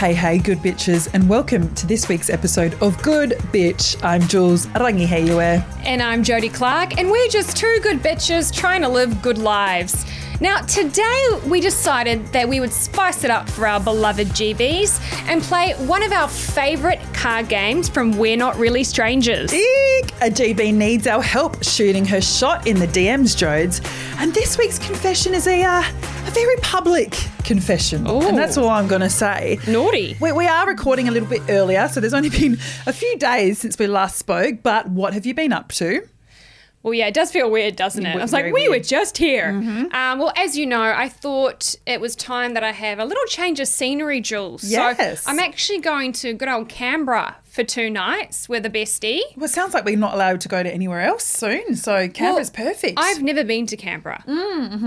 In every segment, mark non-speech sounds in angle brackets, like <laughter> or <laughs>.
Hey, hey, good bitches, and welcome to this week's episode of Good Bitch. I'm Jules Rangi. And I'm Jodie Clark, and we're just two good bitches trying to live good lives. Now, today we decided that we would spice it up for our beloved GBs and play one of our favourite card games from We're Not Really Strangers. Eek! A GB needs our help shooting her shot in the DMs, Jodes. And this week's confession is a, uh, a very public confession. Ooh. And that's all I'm going to say. Naughty. We, we are recording a little bit earlier, so there's only been a few days since we last spoke, but what have you been up to? Well, yeah, it does feel weird, doesn't it? I was like, we weird. were just here. Um, well, as you know, I thought it was time that I have a little change of scenery, Jules. Yes. So I'm actually going to good old Canberra for two nights with a bestie. Well, it sounds like we're not allowed to go to anywhere else soon, so Canberra's Well, perfect. I've never been to Canberra,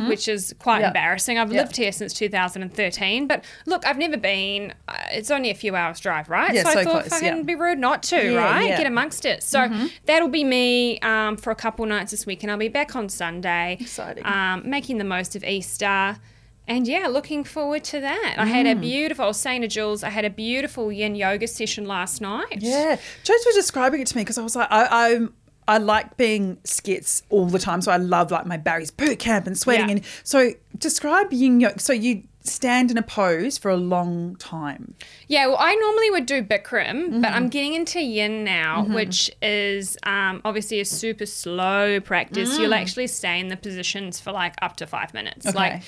which is quite Yeah. embarrassing. I've Yeah. lived here since 2013, but look, I've never been. Uh, it's only a few hours drive, right? Yeah, so, I so thought close, fucking yeah. be rude not to, Yeah, right? yeah. Mm-hmm. Get amongst it. So that'll be me um, for a couple nights this week, and I'll be back on Sunday. Exciting. Um, making the most of Easter. And yeah, looking forward to that. I Mm. had a beautiful, I was saying to Jules, I had a beautiful yin yoga session last night. Yeah, Jodes was describing it to me because I was like, I, I'm. I like being skits all the time, so I love like my Barry's boot camp and sweating. Yeah. And so, describe yin yoga. So you stand in a pose for a long time. Yeah, well, I normally would do Bikram, but Mm-hmm. I'm getting into Yin now, which is um, obviously a super slow practice. You'll actually stay in the positions for like up to five minutes. Mm. Okay. Like,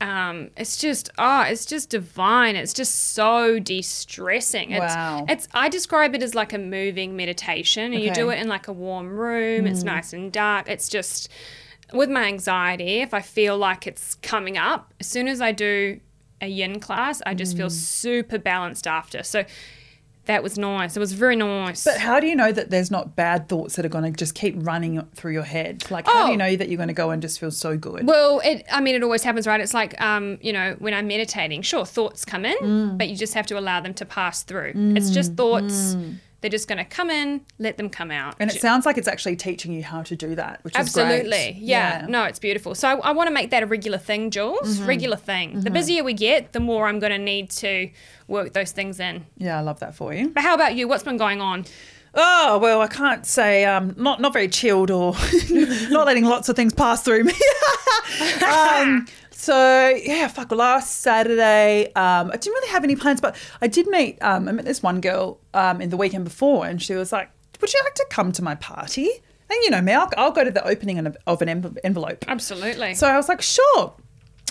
um, it's just oh, it's just divine. It's just so de-stressing. It's, Wow. It's I describe it as like a moving meditation, and you do it in like a warm room. Mm. It's nice and dark. It's just with my anxiety, if I feel like it's coming up, as soon as I do a yin class, I just Mm. feel super balanced after. So that was nice. It was very nice. But how do you know that there's not bad thoughts that are going to just keep running through your head? Like, how do Oh. you know that you're going to go and just feel so good? well, it. I mean, it always happens, right? It's like, um, you know, when I'm meditating, sure, thoughts come in, Mm. but you just have to allow them to pass through. It's just thoughts. They're just going to come in, let them come out. and it sounds like it's actually teaching you how to do that, which is great. Absolutely. Yeah. No, it's beautiful. So I, I want to make that a regular thing, Jules. Mm-hmm. Regular thing. The busier we get, the more I'm going to need to work those things in. Yeah, I love that for you. But how about you? What's been going on? Oh well, I can't say um, not not very chilled or <laughs> not letting lots of things pass through me. <laughs> um, so yeah, fuck. Last Saturday, um, I didn't really have any plans, but I did meet. Um, I met this one girl um, in the weekend before, and she was like, "Would you like to come to my party?" And you know me, I'll, I'll go to the opening of an envelope. Absolutely. So I was like, sure.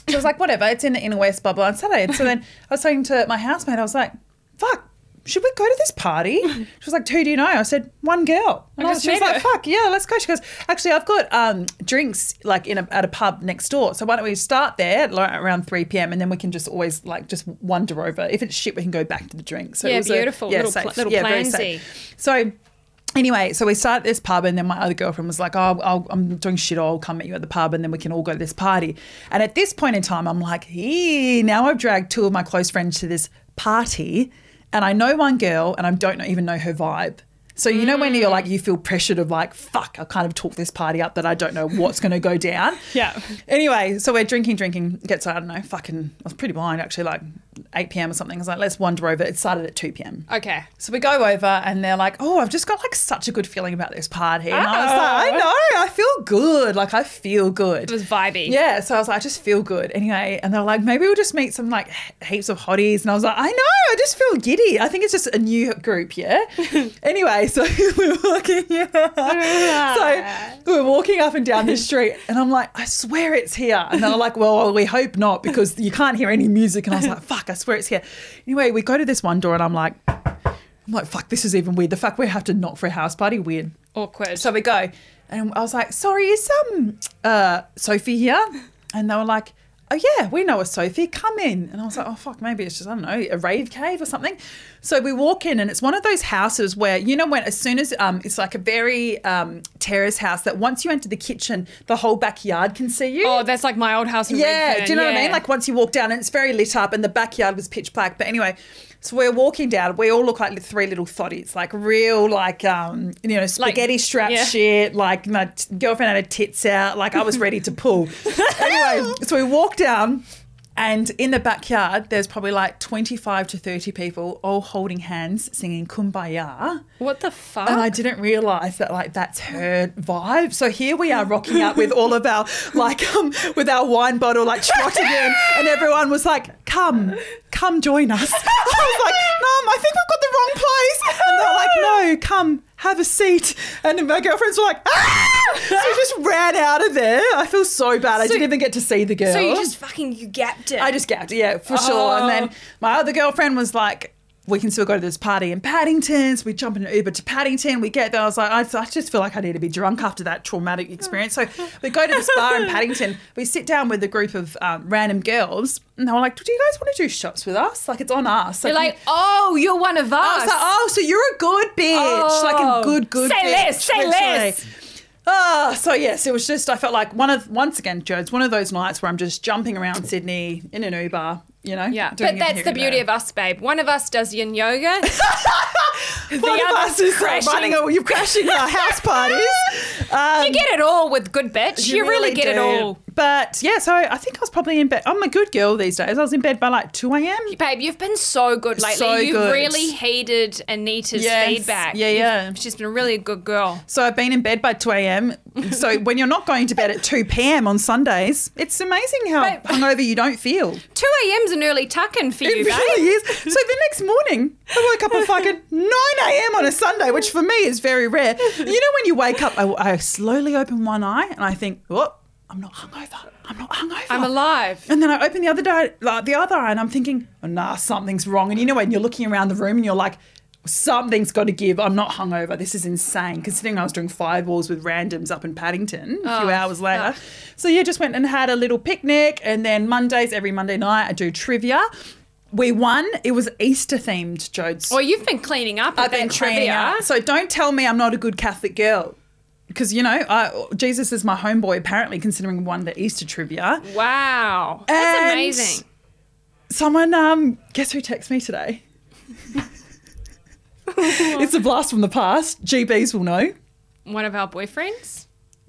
She was like, whatever, it's in the inner west, blah, blah, on Saturday. And so then I was saying to my housemate, I was like, fuck, should we go to this party? <laughs> She was like, who do you know? I said, one girl. And I I just she was like, fuck, yeah, let's go. She goes, actually, I've got um, drinks like in a, at a pub next door. So why don't we start there at like, around 3 p.m. and then we can just always like just wander over. If it's shit, we can go back to the drinks. So it Yeah, was a- beautiful. Little pl- little very plansy. So Anyway, so we started at this pub, and then my other girlfriend was like, "Oh, I'll, I'm doing shit. I'll come meet you at the pub, and then we can all go to this party." And at this point in time, I'm like, "Hey, now I've dragged two of my close friends to this party, and I know one girl, and I don't even know her vibe." So you know when you're like, you mm. feel pressured of like, "Fuck, I kind of talk this party up that I don't know what's going to go down." <laughs> Yeah. Anyway, so we're drinking, drinking. Gets I don't know, fucking. I was pretty blind actually, like 8 p.m. or something. I was like, "Let's wander over." It started at 2 p.m. Okay. So we go over and they're like, "Oh, I've just got like such a good feeling about this party." And I was like, Oh. "I know, I feel good. Like I feel good." It was vibey. yeah, so I was like, I just feel good. Anyway, and they're like, maybe we'll just meet some like heaps of hotties. And I was like, I know, I just feel giddy. I think it's just a new group, yeah. <laughs> anyway, <laughs> so we were walking, <laughs> yeah. so we were walking up and down this <laughs> street, and I'm like, I swear it's here. And they're like, well, we hope not because you can't hear any music. And I was like, fuck, I swear it's here. Anyway, we go to this one door, and I'm like, I'm like, fuck, this is even weird. The fact we have to knock for a house party, weird. Awkward. So we go, and I was like, "Sorry, is um uh Sophie here?" And they were like, "Oh yeah, we know a Sophie. Come in." And I was like, "Oh fuck, maybe it's just I don't know a rave cave or something." So we walk in, and it's one of those houses where you know when as soon as um it's like a very um terrace house that once you enter the kitchen, the whole backyard can see you. oh, that's like my old house in Yeah, Redfern. do you know what I mean? Like once you walk down and it's very lit up and the backyard was pitch black. But anyway, so we're walking down. We all look like three little thotties, like real, like um, you know, spaghetti strap yeah. shit. Like my t- girlfriend had her tits out. Like I was ready to pull. <laughs> anyway, so we walk down. And in the backyard, there's probably like 25 to 30 people all holding hands singing Kumbaya. What the fuck? And I didn't realize that like that's her vibe. So here we are rocking out with all of our like um with our wine bottle like trotting in and everyone was like, "Come, come join us." <laughs> I was like, "Mum, I think we've got the wrong place." And they're like, "No, come." Have a seat, and my girlfriends were like, "Ah!" So we just ran out of there. I feel so bad. I So- didn't even get to see the girl. so you just fucking you gapped it. I just gapped, it, yeah, for sure. And Oh. then my other girlfriend was like, we can still go to this party in Paddington. So we jump in an Uber to Paddington. We get there. I was like, I, I just feel like I need to be drunk after that traumatic experience. So we go to this bar in Paddington. We sit down with a group of um, random girls. And they were like, do you guys want to do shots with us? Like, it's on us. You're like, oh, you're one of us. I was like, oh, so you're a good bitch. Like a Oh. good, good Say bitch. less, say literally. less. Ah, so yes, it was just I felt like one of once again, Joe, it's one of those nights where I'm just jumping around Sydney in an Uber, you know. Yeah, doing but that's the beauty there. of us, babe. One of us does yin yoga. <laughs> the One of us is crashing. running. A, you're crashing our house parties. Um, <laughs> You get it all with good bitch. You, really, get it all. But yeah, so I think I was probably in bed. I'm a good girl these days. I was in bed by like 2 a.m. Babe, you've been so good lately. So you've good. really heeded Anita's Yes. feedback. Yeah, You've- yeah. She's been really a good girl. So I've been in bed by 2 a.m. <laughs> So when you're not going to bed at 2 p.m. on Sundays, it's amazing how Babe. hungover you don't feel. 2 a.m.'s an early tuck-in for you, It babe. really is. So the next morning, I woke up at fucking <laughs> 9 a.m. on a Sunday, which for me is very rare. You know, when you wake up, I, I slowly open one eye and I think, oh, I'm not hungover. I'm not hungover. I'm alive. And then I open the other like the other eye, and I'm thinking, oh, nah, something's wrong. And you know when you're looking around the room and you're like, something's got to give. I'm not hungover. This is insane. Considering I was doing fireballs with randoms up in Paddington a few Oh, hours later. So yeah, just went and had a little picnic, and then Mondays, every Monday night, I do trivia. We won. It was Easter themed, Jodes. Well, you've been cleaning up I've been trivia. up. So don't tell me I'm not a good Catholic girl. Because, you know, I, Jesus is my homeboy, apparently, considering one the Easter trivia. Wow. That's And- amazing. Someone, um, guess who texted me today? <laughs> it's a blast from the past. GBs will know. One of our boyfriends?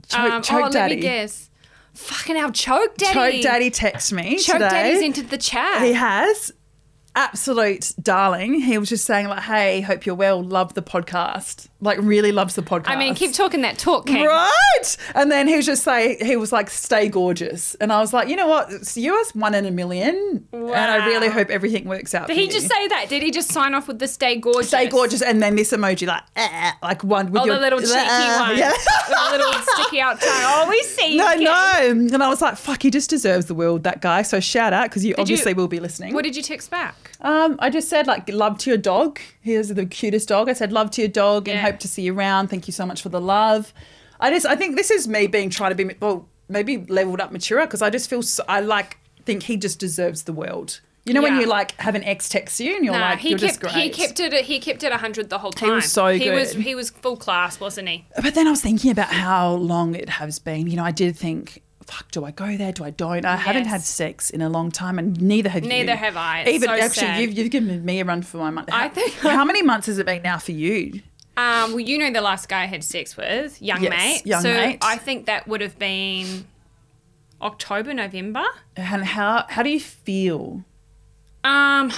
Choke, Um, choke oh, let daddy. me guess. Fucking our choke daddy. Choke daddy texted me Choke today. daddy's into the chat. He has. Absolute darling. He was just saying like, "Hey, hope you're well. Love the podcast. Like, really loves the podcast." I mean, keep talking that talk, King. Right. And then he was just say he was like, "Stay gorgeous," and I was like, "You know what? It's you as one in a million, and I really hope everything works out." Did he you. just say that? Did he just sign off with the stay gorgeous? Stay gorgeous, and then this emoji like, eh, like one with Oh, your the little cheeky <laughs> eh, one. Yeah. The little sticky out tongue. Oh, we see. No, King. no. And I was like, fuck, he just deserves the world, that guy. So shout out because you obviously will be listening. What did you text back? Um, I just said like love to your dog. He is the cutest dog. I said love to your dog and Yeah. hope to see you around. Thank you so much for the love. I just I think this is me being trying to be well maybe leveled up mature because I just feel so, I like think he just deserves the world. You know when Yeah. you like have an ex text you and you're Nah, like he you're kept just great. he kept it he kept it hundred the whole time. was so He was good. he was full class, wasn't he? But then I was thinking about how long it has been. You know, I did think. Fuck, do I go there? Do I don't? I haven't had sex in a long time, and neither have you. Neither have I. It's Even so actually, sad. you've, you've given me a run for my money. I think- <laughs> how many months has it been now for you? Um, well, you know the last guy I had sex with, young Yes, mate. young so mate. I think that would have been October, November. And how how do you feel? Um,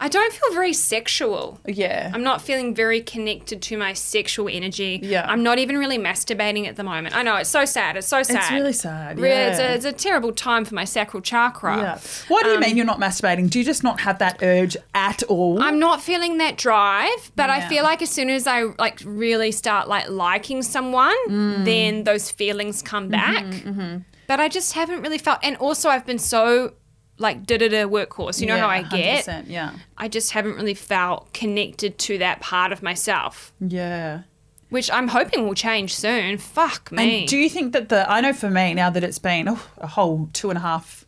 I don't feel very sexual. Yeah. I'm not feeling very connected to my sexual energy. Yeah. I'm not even really masturbating at the moment. I know it's so sad. It's so sad. It's really sad, Re- It's, yeah. a, it's a terrible time for my sacral chakra. yeah. What do you Um, mean you're not masturbating? Do you just not have that urge at all? I'm not feeling that drive, but I feel like as soon as I like really start like liking someone, Mm. then those feelings come Mm-hmm, back. But I just haven't really felt, and also I've been so like da da da workhorse. You know Yeah, how I get. Yeah. I just haven't really felt connected to that part of myself, Yeah. which I'm hoping will change soon. Fuck me. And do you think that the I know for me now that it's been oh, a whole two and a half,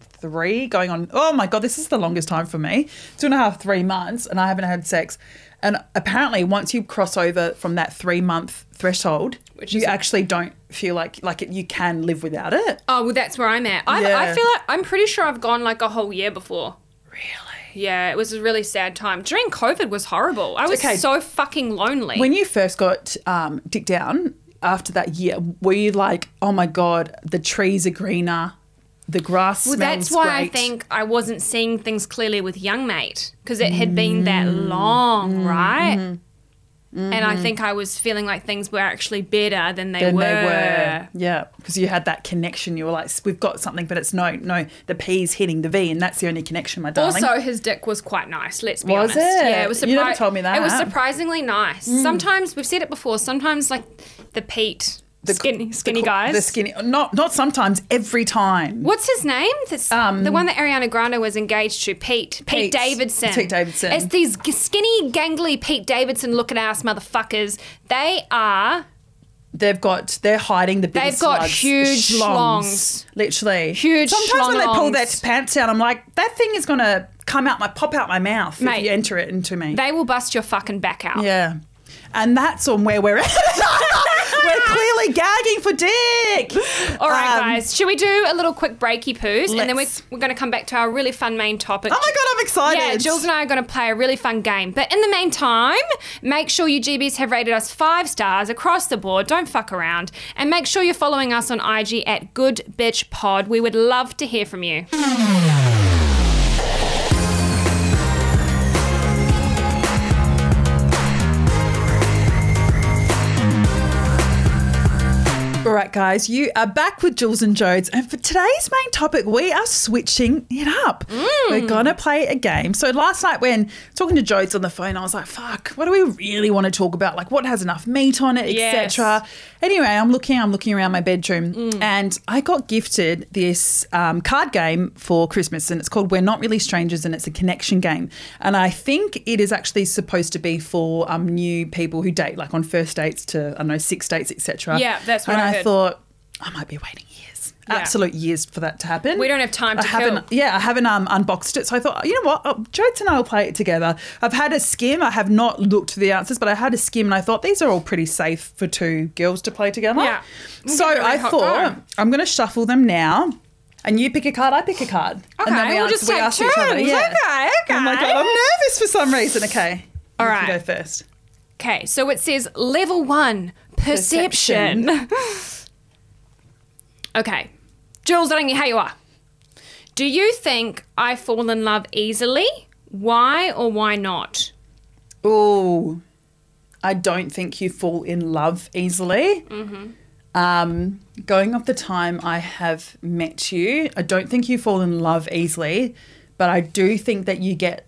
three going on. Oh my god, this is the longest time for me. Two and a half, three months, and I haven't had sex. And apparently, once you cross over from that three month threshold, Which you actually don't feel like like you can live without it. oh well, that's where I'm at. I, Yeah. I feel like I'm pretty sure I've gone like a whole year before. Really. Yeah, it was a really sad time. During COVID was horrible. I was Okay. so fucking lonely. When you first got um, dick down after that year, were you like, oh my god, the trees are greener, the grass Well, that's why I think I wasn't seeing things clearly with young mate because it had been that long, right? And I think I was feeling like things were actually better than they Then were. they were, yeah, because you had that connection. You were like, we've got something, but it's no, no, the P's hitting the V, and that's the only connection, my darling. Also, his dick was quite nice. Let's be Was honest. it? Yeah, it was. You never told me that. Mm. It was surprisingly nice. Sometimes we've said it before. Sometimes like the Pete, The- skinny, skinny the, guys. the skinny, not not sometimes, every time. What's his name? This, the one that Ariana Grande was engaged to, Pete. Pete, Um, Pete. Davidson. Pete Davidson. It's these skinny, gangly Pete Davidson looking ass motherfuckers. They are They've got, they're hiding the biggest They've got slugs, huge schlongs. literally Huge Sometimes when they pull their pants down, I'm like, that thing is gonna come out my pop out my mouth Mate, if you enter it into me. they will bust your fucking back out. yeah, and that's on where we're at. <laughs> we're <laughs> clearly gagging for dick. All right, Um, guys. Should we do a little quick breaky poos, and then we're, we're going to come back to our really fun main topic. Oh my god, I'm excited. Yeah, Jules and I are going to play a really fun game. But in the meantime, make sure you GBs have rated us five stars across the board. Don't fuck around. And make sure you're following us on IG at Good Bitch Pod. We would love to hear from you. Right, guys, you are back with Jules and Jodes, and for today's main topic, we are switching it up. We're gonna play a game. So last night, when talking to Jodes on the phone, I was like, "Fuck, what do we really want to talk about? Like, what has enough meat on it, Yes. etc." Anyway, I'm looking, I'm looking around my bedroom, and I got gifted this um, card game for Christmas, and it's called "We're Not Really Strangers," and it's a connection game. And I think it is actually supposed to be for um, new people who date, like on first dates to I don't know six dates, etc. Yeah, that's what and I I heard. Thought I might be waiting years, Yeah. absolute years for that to happen. We don't have time I to haven't, kill. Yeah, I haven't um, unboxed it, so I thought, you know what, oh, Jodes and I will play it together. I've had a skim. I have not looked for the answers, but I had a skim, and I thought these are all pretty safe for two girls to play together. Yeah. We'll So give it a really I thought go. I'm going to shuffle them now. And you pick a card, I pick a card. Okay, and then we we'll answer, just we take ask each other. turns. Yeah. Okay, Oh my okay. god, I'm nervous for some reason. Okay. All right. go first. Okay, so it says level one perception. <laughs> okay, Jules, I don't know how you are. Do you think I fall in love easily? Why or why not? Oh, I don't think you fall in love easily. Um, going off the time I have met you, I don't think you fall in love easily, but I do think that you get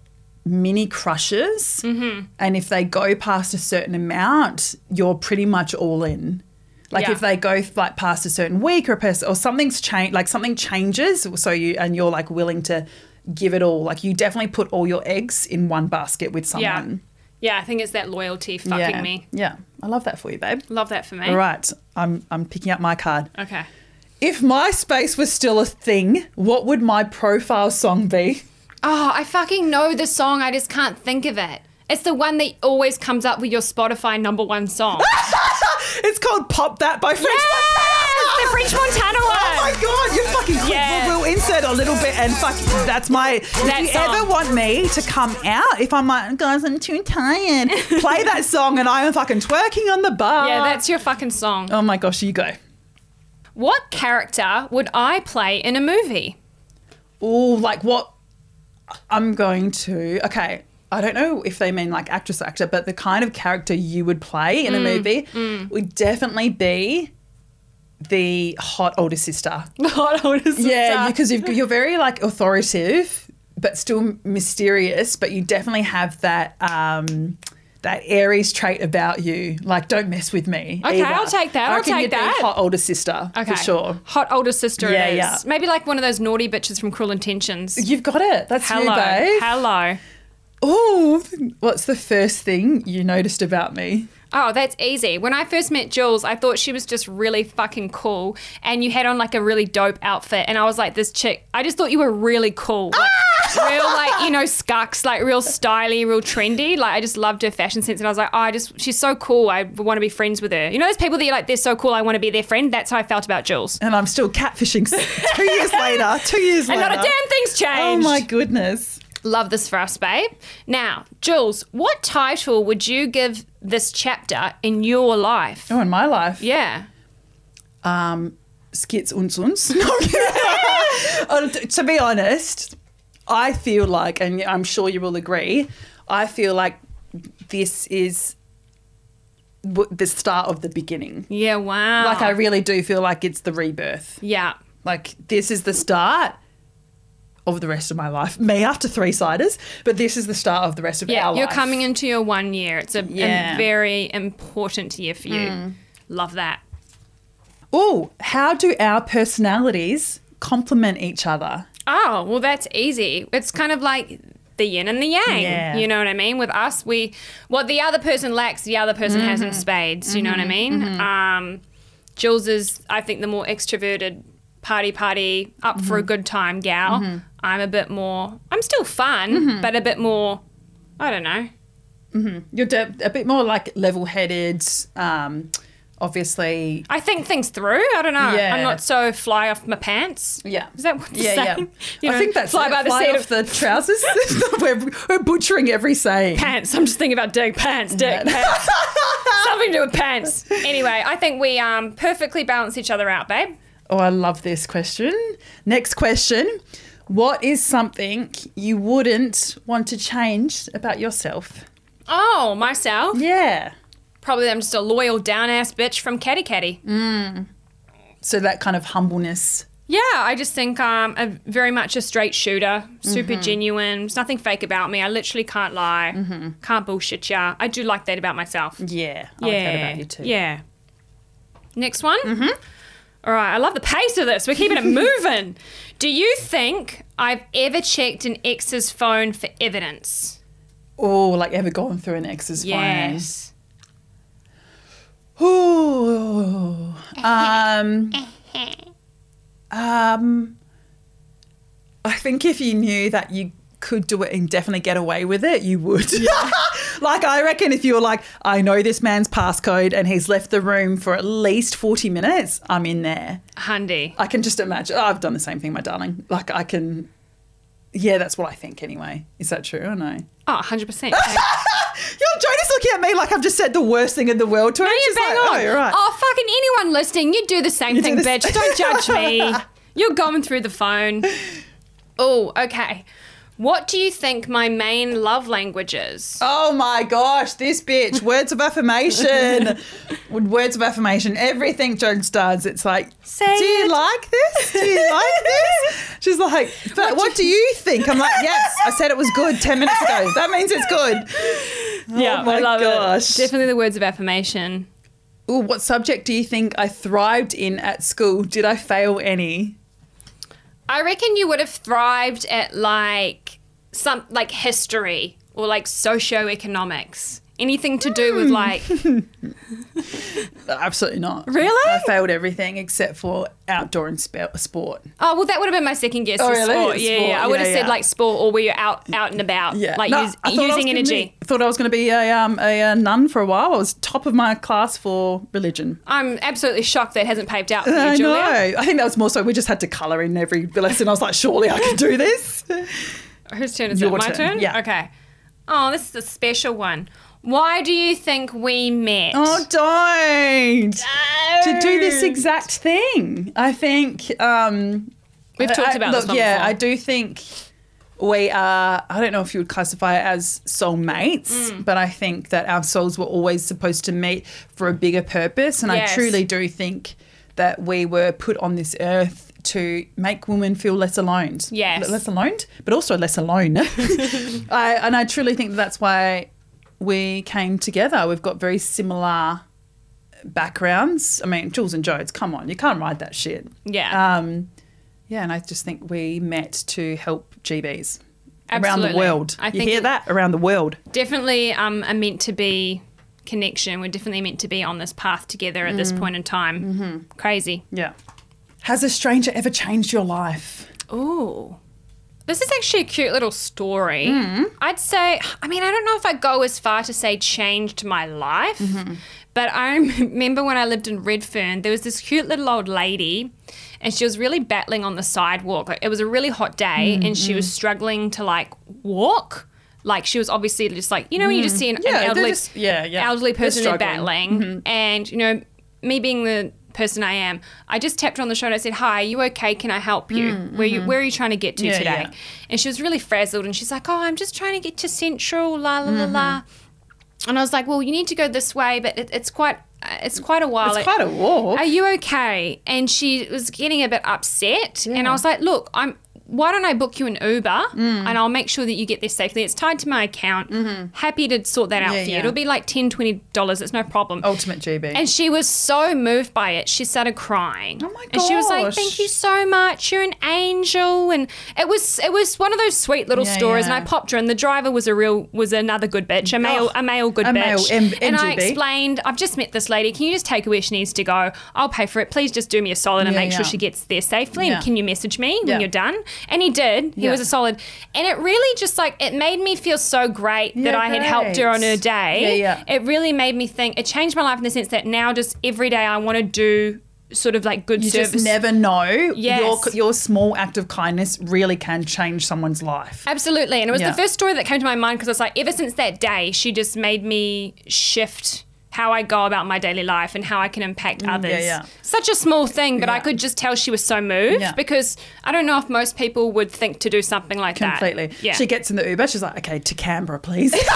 mini crushes. Mm-hmm. And if they go past a certain amount, you're pretty much all in. Like Yeah. if they go like past a certain week or a person or something's changed, like something changes, so you and you're like willing to give it all. Like you definitely put all your eggs in one basket with Yeah. someone. Yeah, I think it's that loyalty fucking yeah. me. Yeah, I love that for you, babe. Love that for me. All right, I'm I'm picking up my card. Okay. If MySpace was still a thing, what would my profile song be? Oh, I fucking know the song. I just can't think of it. It's the one that always comes up with your Spotify number one song. <laughs> It's called "Pop That" by French. yes, the French Montana oh one. Oh my god, you're fucking quick. Yeah. We'll, we'll insert a little bit and fuck. That's my. That if you song. ever want me to come out, if I'm like, guys, I'm too tired, <laughs> play that song and I'm fucking twerking on the bar. Yeah, that's your fucking song. Oh my gosh, you go. What character would I play in a movie? Oh, like what? I'm going to. Okay. I don't know if they mean like actress or actor, but the kind of character you would play in a movie would definitely be the hot older sister. <laughs> Hot older sister. Yeah, because you've, you're very like authoritative, but still mysterious. But you definitely have that um, that Aries trait about you. Like, don't mess with me. Okay, either. I'll take that, I I'll take that. hot older sister Okay. for sure. Hot older sister Yeah, yeah. Maybe like one of those naughty bitches from Cruel Intentions. You've got it. That's Hello. you, babe. Hello. Oh, what's the first thing you noticed about me? Oh, that's easy. When I first met Jules, I thought she was just really fucking cool. And you had on like a really dope outfit. And I was like, this chick, I just thought you were really cool. Like, ah! real, like, you know, <laughs> scucks, like real styly, real trendy. Like, I just loved her fashion sense. And I was like, oh, I just, she's so cool. I want to be friends with her. You know, those people that you're like, they're so cool. I want to be their friend. That's how I felt about Jules. And I'm still catfishing <laughs> two years later. Two years And later. And not a damn thing's changed. Oh my goodness. Love this for us, babe. Now, Jules, what title would you give this chapter in your life? Oh, in my life. Yeah. Um, skits uns uns. <laughs> No, I'm kidding. T- <laughs> to be honest, I feel like, and I'm sure you will agree, I feel like this is the start of the beginning. Yeah, wow. Like I really do feel like it's the rebirth. yeah. Like this is the start of the rest of my life. Me after three ciders, but this is the start of the rest of Yeah, our you're life. coming into your one year. It's a, a Yeah. Mm. very important year for you. Love that. Oh, how do our personalities complement each other? Oh, well, that's easy. It's kind of like the yin and the yang. Yeah. You know what I mean? With us, we what the other person lacks, the other person has Mm-hmm. in spades. You know what I mean? Um, Jules is, I think, the more extroverted, party party, up for a Mm-hmm. good time gal. I'm a bit more. I'm still fun, but a bit more. I don't know. You're de- a bit more like level-headed. Um, obviously, I think things through. I don't know. Yeah. I'm not so fly off my pants. yeah. Is that what yeah, you're yeah. saying? <laughs> You I think that's fly it. by the Fly seat off of the trousers. <laughs> <laughs> we're, we're butchering every saying. pants. I'm just thinking about Dick pants, Dick Yeah. pants. Something to do with pants. Anyway, I think we um perfectly balance each other out, babe. Oh, I love this question. Next question. What is something you wouldn't want to change about yourself? Oh, myself. Yeah. Probably I'm just a loyal down ass bitch from Caddy Caddy. So that kind of humbleness. Yeah, I just think um a very much a straight shooter, super genuine. There's nothing fake about me. I literally can't lie, can't bullshit ya. I do like that about myself. Yeah. I yeah, like that about you too. Yeah. Next one. Mm-hmm. All right, I love the pace of this. We're keeping it <laughs> moving. Do you think I've ever checked an ex's phone for evidence? Oh, like ever gone through an ex's Yes. phone? Ooh. Um. um. I think if you knew that you could do it and definitely get away with it, you would. <laughs> like I reckon if you were like, I know this man's passcode and he's left the room for at least forty minutes, I'm in there. Handy. I can just imagine. Oh, I've done the same thing, my darling. Like I can. Yeah, that's what I think anyway. Is that true or no? Oh, 100%. <laughs> Yo, Jodie's looking at me like I've just said the worst thing in the world to her. No, you're bang like, on. Oh, you're right. Oh, fucking anyone listening, you do the same You do thing, the bitch. Don't judge me. <laughs> You're going through the phone. <laughs> Oh, okay. What do you think my main love language is? Oh my gosh, this bitch. Words of affirmation. <laughs> Words of affirmation. Everything Jodes does, it's like, Say do you it. like this? Do you like this? <laughs> She's like, but what do you think? I'm like, yes, I said it was good 10 minutes ago. That means it's good. yeah, oh my I love gosh. it. Definitely the words of affirmation. Ooh, what subject do you think I thrived in at school? Did I fail any? I reckon you would have thrived at like some like history or like socioeconomics. Anything to do Hmm. with like <laughs> Absolutely not. Really? I failed everything except for outdoor and spe- sport. oh well that would have been my second guess. Oh, really? Sport. Yeah, Sport, yeah. I would have yeah, said yeah. like sport or where you're out out and about. yeah Like No, use, I thought I using energy. Be, I thought I was going to be a, um, a, uh nun for a while. I was top of my class for religion. I'm absolutely shocked that hasn't paved out for you, I Julia. know. I think that was more so we just had to colour in every lesson. I was like, surely I can do this. Whose turn is Your it? My turn, turn? yeah. Okay. Oh, this is a special one. Why do you think we met? oh, don't. To do this exact thing. I think. Um, We've talked I- about look, this Yeah, before. I do think we are. I don't know if you would classify it as soulmates, Mm. but I think that our souls were always supposed to meet for a bigger purpose, and Yes. I truly do think that we were put on this earth to make women feel less alone. Yes. less alone, but also less alone. <laughs> <laughs> I, and I truly think that that's why we came together. We've got very similar backgrounds. I mean, Jules and Jodes, come on, you can't ride that shit. Yeah. Um, yeah, and I just think we met to help GBs around the world. I you think hear that around the world? definitely um, a meant to be connection. We're definitely meant to be on this path together at Mm. this point in time. Mm-hmm. Crazy. Yeah. Has a stranger ever changed your life? Ooh. This is actually a cute little story. Mm. I'd say, I mean, I don't know if I go as far to say changed my life, Mm-hmm. but I <laughs> remember when I lived in Redfern, there was this cute little old lady, and she was really battling on the sidewalk. Like, it was a really hot day, and she Mm-hmm. was struggling to like walk. Like she was obviously just like you know when you just see an, Mm. Yeah, an elderly just- yeah, yeah. elderly person struggling. Mm-hmm. battling, and you know me being the person I am. I just tapped her on the shoulder. And I said, "Hi, are you okay? Can I help you? Where you where are you trying to get to Mm, mm-hmm. Yeah, today?" yeah. And she was really frazzled, and she's like, "Oh, I'm just trying to get to Central, la la la la." Mm-hmm. And I was like, "Well, you need to go this way, but it, it's quite uh, it's quite a while." It's quite a walk. Are you okay? And she was getting a bit upset. And I was like, look, I'm. Why don't I book you an Uber Mm. and I'll make sure that you get there safely? It's tied to my account. Happy to sort that out Mm-hmm. Yeah, for you. yeah. It'll be like $10, $20. It's no problem. Ultimate GB. And she was so moved by it, she started crying. Oh my gosh. And she was like, "Thank you so much. You're an angel." And it was it was one of those sweet little Yeah, stories. And I popped her, and the driver was a real was another good bitch, a male Oh, a male good a male bitch. M- and I explained, "I've just met this lady. Can you just take her where she needs to go? I'll pay for it. Please just do me a solid and make sure she gets there safely. And can you message me when you're done?" And he did. He Yeah. was a solid, and it really just like it made me feel so great that Yeah, I had helped her on her day Yeah, yeah. it really made me think. It changed my life in the sense that now, just every day, I want to do sort of like good you service. just never know. Yes. Your, your small act of kindness really can change someone's life. Absolutely, and it was Yeah. the first story that came to my mind because it's like ever since that day, she just made me shift how I go about my daily life and how I can impact others. Mm, yeah. Such a small thing, but I could just tell she was so moved Yeah. because I don't know if most people would think to do something like Completely. that. Yeah. She gets in the Uber. She's like, okay, to Canberra, please. <laughs> Be like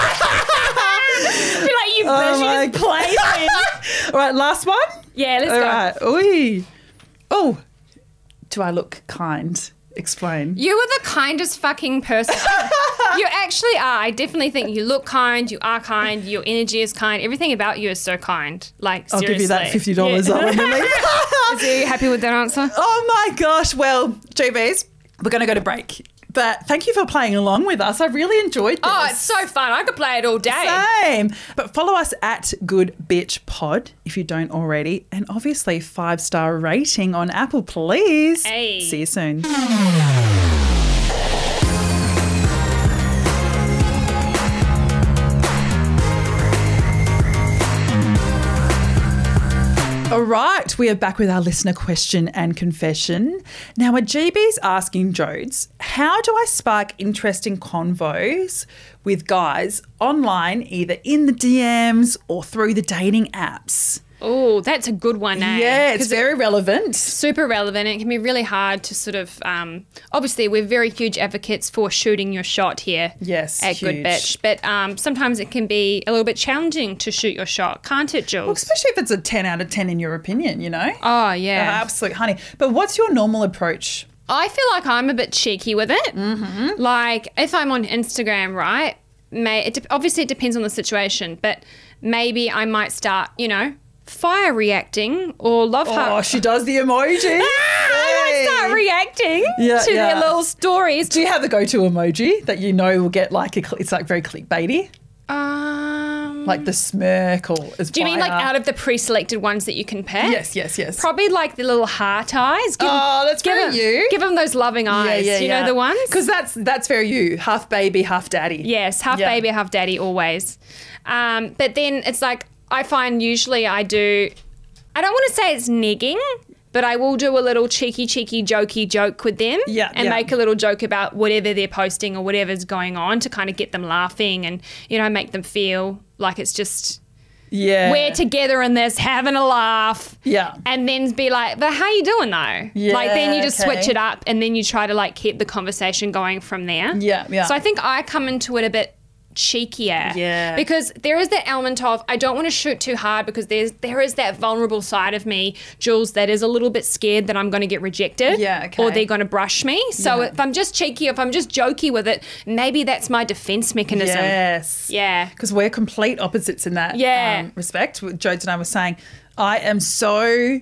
you, <laughs> Oh my me. <laughs> All right, last one. Yeah, let's All go. right. Oi. Oh, do I look kind? Explain. You are the kindest fucking person. <laughs> you actually are. I definitely think you look kind. You are kind. Your energy is kind. Everything about you is so kind. Like seriously. I'll give you that fifty dollars Yeah. when we leave. <laughs> Is you happy with that answer? <laughs> oh my gosh. Well, GBs, we're going to go to break. But thank you for playing along with us. I really enjoyed this. Oh, it's so fun. I could play it all day. Same. But follow us at Good Bitch Pod if you don't already. And obviously, five star rating on Apple, please. Hey. See you soon. All right, we are back with our listener question and confession. Now, a GB's asking Jodes, how do I spark interesting convos with guys online, either in the DMs or through the dating apps? Oh, that's a good one, eh? Yeah, it's very relevant. super relevant. It can be really hard to sort of. Um, obviously, we're very huge advocates for shooting your shot here. Yes, at Good. Bitch, but um, sometimes it can be a little bit challenging to shoot your shot, can't it, Jules? Especially if it's a 10 out of 10 in your opinion, you know? oh yeah. Absolute honey. But what's your normal approach? I feel like I'm a bit cheeky with it. Mm-hmm. Like if I'm on Instagram, right? May it de- obviously it depends on the situation, but maybe I might start, you know, fire reacting or love Oh, heart. she does the emoji. <laughs> I start reacting Yeah, to yeah. their little stories. Do you have the go-to emoji that you know will get like a, it's like very clickbaity, Um, like the smirk or is do you mean like out of the pre-selected ones that you can pick? Yes, yes, yes. Probably like the little heart eyes. Give, Oh, that's give very them, you. Give them those loving eyes. Yeah, yeah, you know the ones? Because that's that's very you. Half baby, half daddy. Yes, half Yeah. baby, half daddy, always. Um, but then it's like I find usually I do. I don't want to say it's negging, but I will do a little cheeky, cheeky, jokey joke with them. Yeah, and yeah. make a little joke about whatever they're posting or whatever's going on to kind of get them laughing and you know make them feel like it's just Yeah. we're together in this, having a laugh. Yeah. And then be like, but how you doing though? Yeah, like then you just okay. switch it up and then you try to like keep the conversation going from there. Yeah, yeah. So I think I come into it a bit cheekier. Yeah. Because there is that element of I don't want to shoot too hard because there's there is that vulnerable side of me, Jules, that is a little bit scared that I'm going to get rejected. Yeah, okay. Or they're going to brush me. So Yeah. if I'm just cheeky, if I'm just jokey with it, maybe that's my defense mechanism. Yes. Yeah. Because we're complete opposites in that Yeah. um, respect. Jodes and I were saying, I am so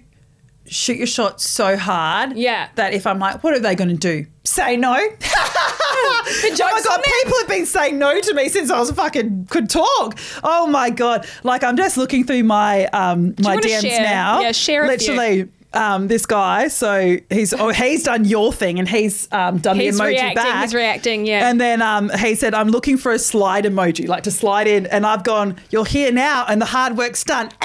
shoot your shot so hard Yeah. that if I'm like, what are they going to do? Say no? <laughs> oh my god, people have been saying no to me since I was fucking could talk. Oh my god, like I'm just looking through my um my DMs share? now. Yeah, share. Literally. Um, this guy, so he's oh, he's done your thing and he's um, done He's the emoji reacting, back. he's reacting, yeah. And then um, he said, "I'm looking for a slide emoji, like to slide in." And I've gone, "You're here now, and the hard work's done." <laughs>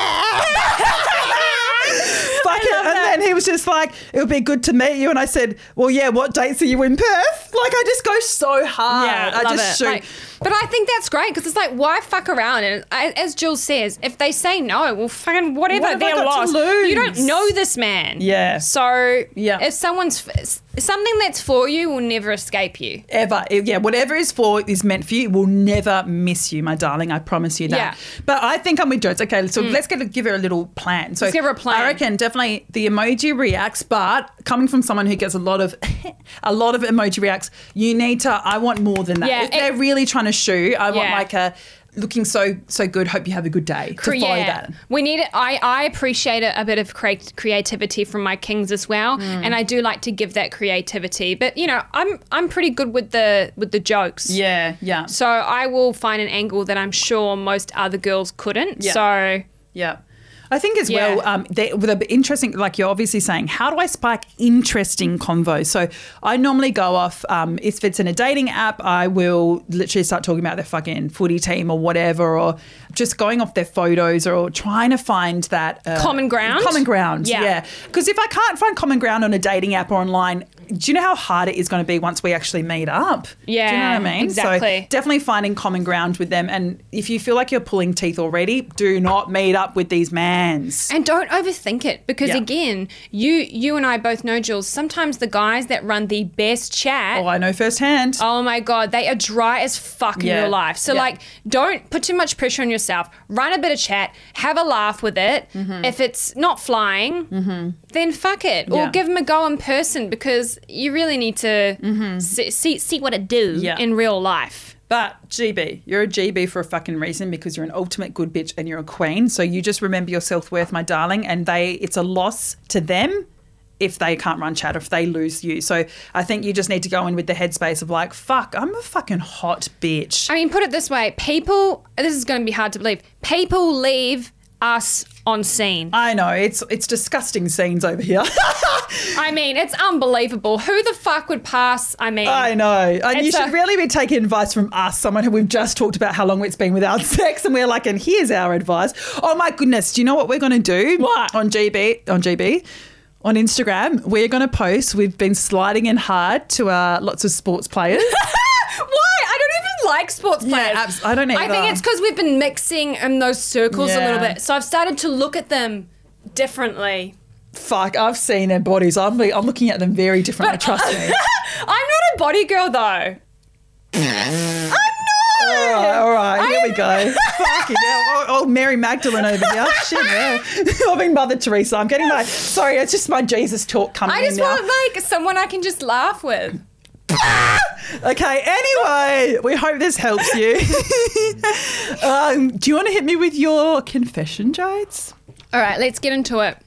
<laughs> Fuck it. And then he was just like, it would be good to meet you. And I said, well, yeah, what dates are you in Perth? Like, I just go so hard. Yeah, I love just it. shoot. Like, but I think that's great because it's like, why fuck around? And I- as Jules says, if they say no, well, fucking whatever, What they're lost. You don't know this man. Yeah. So Yeah. if someone's something that's for you will never escape you. ever. Yeah, whatever is for is meant for you will never miss you, my darling. I promise you that. Yeah. Mm. But I think I'm with Jodes. Okay, so let's get give her a little plan. So Let's give her a plan. I reckon definitely the emoji reacts, but coming from someone who gets a lot of <laughs> a lot of emoji reacts, you need to. I want more than that. Yeah, if it- they're really trying to shoot, I want like a looking so so good. Hope you have a good day. To follow that. We need it. I, I appreciate a, a bit of creat- creativity from my kings as well, Mm. and I do like to give that creativity. But you know, I'm I'm pretty good with the with the jokes. Yeah, yeah, So I will find an angle that I'm sure most other girls couldn't. Yeah. So yeah. I think as Yeah. well, um, they, with a interesting, like you're obviously saying, how do I spike interesting convo? So I normally go off, um, if it's in a dating app, I will literally start talking about their fucking footy team or whatever, or just going off their photos or trying to find that uh, Common ground? Common ground, Yeah. yeah. Because if I can't find common ground on a dating app or online, do you know how hard it is going to be once we actually meet up? Do you know what I mean? exactly. So definitely finding common ground with them. And if you feel like you're pulling teeth already, do not meet up with these And don't overthink it because Yeah. again, you you and I both know, Jules. Sometimes the guys that run the best chat. Oh, I know firsthand. Oh my god, they are dry as fuck in Yeah. real life. So Yeah. like, don't put too much pressure on yourself. Run a bit of chat, have a laugh with it. Mm-hmm. If it's not flying, then fuck it, or give them a go in person because you really need to see, see see what it do Mm-hmm. In real life. But GB, you're a GB for a fucking reason because you're an ultimate good bitch and you're a queen. So you just remember your self worth, my darling. And they, it's a loss to them if they can't run chat if they lose you. So I think you just need to go in with the headspace of like, fuck, I'm a fucking hot bitch. I mean, put it this way: people. This is going to be hard to believe. People leave us on scene. I know it's it's disgusting scenes over here. <laughs> I mean, it's unbelievable. Who the fuck would pass? I mean, I know. And you should a- really be taking advice from us, someone who we've just talked about how long it's been without <laughs> sex, and we're like, and here's our advice. Oh my goodness, do you know what we're gonna do? What? On GB on GB? On Instagram, we're gonna post. We've been sliding in hard to uh, lots of sports players. <laughs> Why? I don't like sports Yeah, players. abs- I don't either. I think it's because we've been mixing in those circles a little bit. So I've started to look at them differently. Fuck, I've seen their bodies. I'm I'm looking at them very differently. Trust me. <laughs> I'm not a body girl though. All right, all right, here we go. <laughs> Fucking hell. Oh, oh, Mary Magdalene over here. <laughs> Shit, yeah. I've been Mother Teresa. I'm getting my, sorry, it's just my Jesus talk coming I just in now. want like someone I can just laugh with. Okay, anyway, we hope this helps you. <laughs> um, do you want to hit me with your confession, Jodes? All right, let's get into it.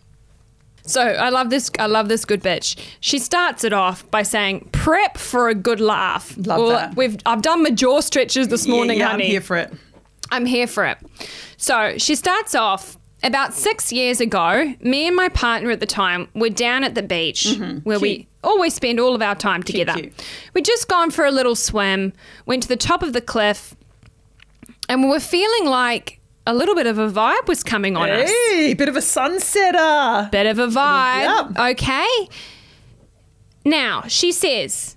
So I love this. I love this good bitch. She starts it off by saying, "Prep for a good laugh." Love that. We've I've done my jaw stretches this morning, yeah, honey. I'm here for it. I'm here for it. So she starts off about six years ago. Me and my partner at the time were down at the beach where we Cute. Always spend all of our time together. We'd just gone for a little swim, went to the top of the cliff, and we were feeling like a little bit of a vibe was coming on us. Hey, bit of a sunsetter. Bit of a vibe. Yep. Okay. Now, she says,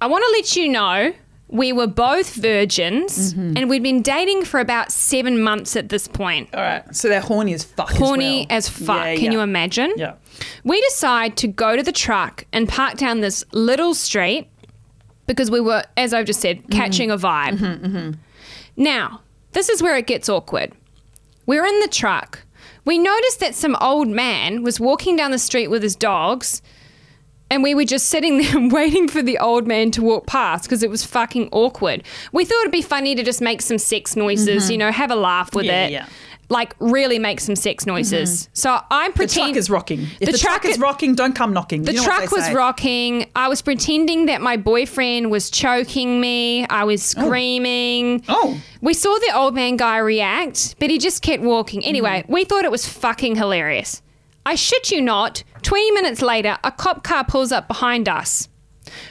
I want to let you know we were both virgins Mm-hmm. and we'd been dating for about seven months at this point. All right, so they're horny as fuck. Horny as, well. as fuck. Yeah, Can yeah. you imagine? Yeah. We decide to go to the truck and park down this little street because we were, as I've just said, Mm-hmm. catching a vibe. Now, this is where it gets awkward. We're in the truck. We noticed that some old man was walking down the street with his dogs, and we were just sitting <laughs> there waiting for the old man to walk past because it was fucking awkward. We thought it'd be funny to just make some sex noises, you know, have a laugh with Mm-hmm. Yeah, it. yeah. Like really make some sex noises. So I'm pretending The truck is rocking. If The the, truck, truck is rocking, don't come knocking. the You know what truck was say. rocking. I was pretending that my boyfriend was choking me. I was screaming. Oh. We saw the old man guy react, but he just kept walking. Anyway, Mm-hmm. we thought it was fucking hilarious. I shit you not, 20 minutes later, a cop car pulls up behind us.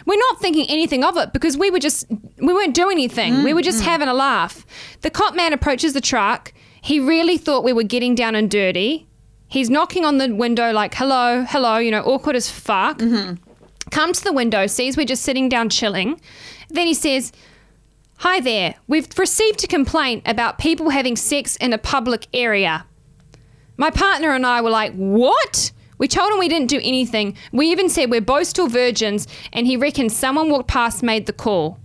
We're not thinking anything of it because we were just, we weren't doing anything. We were just mm-hmm. having a laugh. The cop man approaches the truck. He really thought we were getting down and dirty. He's knocking on the window, like, hello, hello, you know, awkward as fuck. Mm-hmm. Comes to the window, sees we're just sitting down chilling. Then he says, Hi there, we've received a complaint about people having sex in a public area. My partner and I were like, What? We told him we didn't do anything. We even said we're both still virgins, and he reckons someone walked past, made the call.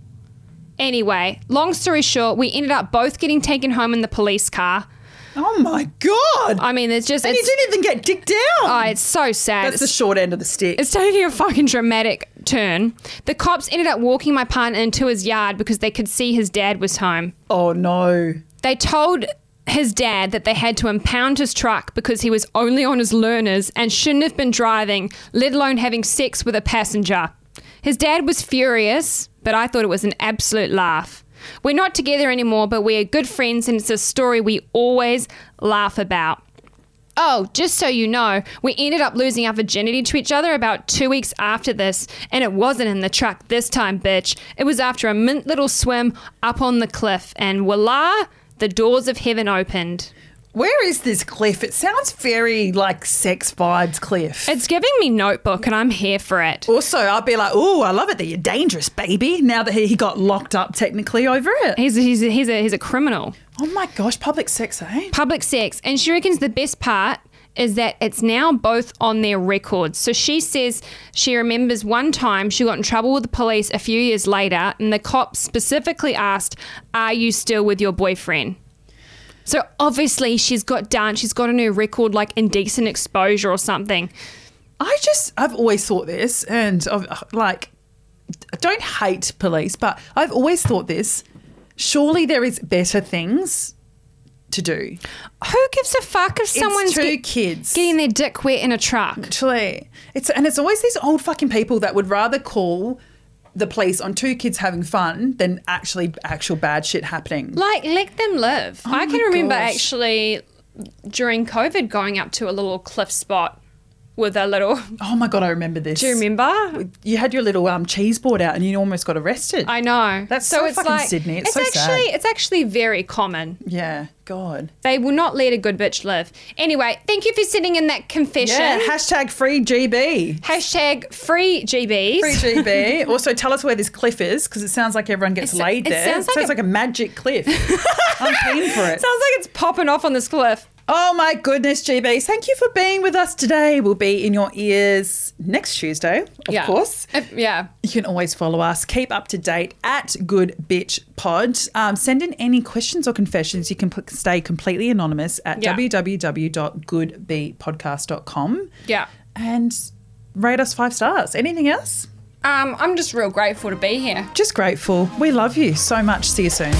Anyway, long story short, we ended up both getting taken home in the police car. Oh my god! I mean, there's just and he it's, didn't even get dicked down. oh, it's so sad. That's the short end of the stick. it's taking a fucking dramatic turn. The cops ended up walking my partner into his yard because they could see his dad was home. oh no. They told his dad that they had to impound his truck because he was only on his learners and shouldn't have been driving, let alone having sex with a passenger. His dad was furious, but I thought it was an absolute laugh. We're not together anymore, but we are good friends and it's a story we always laugh about. Oh, just so you know, we ended up losing our virginity to each other about two weeks after this, and it wasn't in the truck this time, bitch. It was after a mint little swim up on the cliff, and voila, the doors of heaven opened. Where is this cliff? It sounds very like sex vibes cliff. It's giving me notebook, and I'm here for it. also, I'll be like, oh, I love it that you're dangerous, baby. Now that he, he got locked up technically over it. He's, he's, a, he's, a, he's a criminal. Oh my gosh, public sex, eh? Public sex. And she reckons the best part is that it's now both on their records. So she says she remembers one time she got in trouble with the police a few years later, and the cop specifically asked, Are you still with your boyfriend? So obviously she's got done, she's got a new record like indecent exposure or something. I just, I've always thought this, and I've, like, I don't hate police, but I've always thought this. Surely there is better things to do. Who gives a fuck if someone's two get- kids. getting their dick wet in a truck? Actually, it's and it's always these old fucking people that would rather call the police on two kids having fun than actually actual bad shit happening. Like, let them live. Oh I can Oh remember gosh. actually during COVID going up to a little cliff spot with a little. Oh my god, I remember this. Do you remember? You had your little um, cheese board out and you almost got arrested. I know. That's so it's fucking Sydney. It's so sad. actually it's actually very common. yeah, God. They will not let a good bitch live. Anyway, thank you for sitting in that confession. Yeah, hashtag free GB. Hashtag free GBs. Free GB. <laughs> also, tell us where this cliff is because it sounds like everyone gets It's- laid it there. sounds it like sounds a- like a magic cliff. <laughs> I'm keen for it. Sounds like it's popping off on this cliff. Oh my goodness, GB. Thank you for being with us today. We'll be in your ears next Tuesday, of yeah. course. If- yeah. You can always follow us. Keep up to date at Good Bitch Pod. Um, send in any questions or confessions. You can p- stay completely anonymous at Yeah. www.goodbpodcast.com Yeah. and rate us five stars. Anything else? Um, I'm just real grateful to be here. Just grateful. We love you so much. See you soon.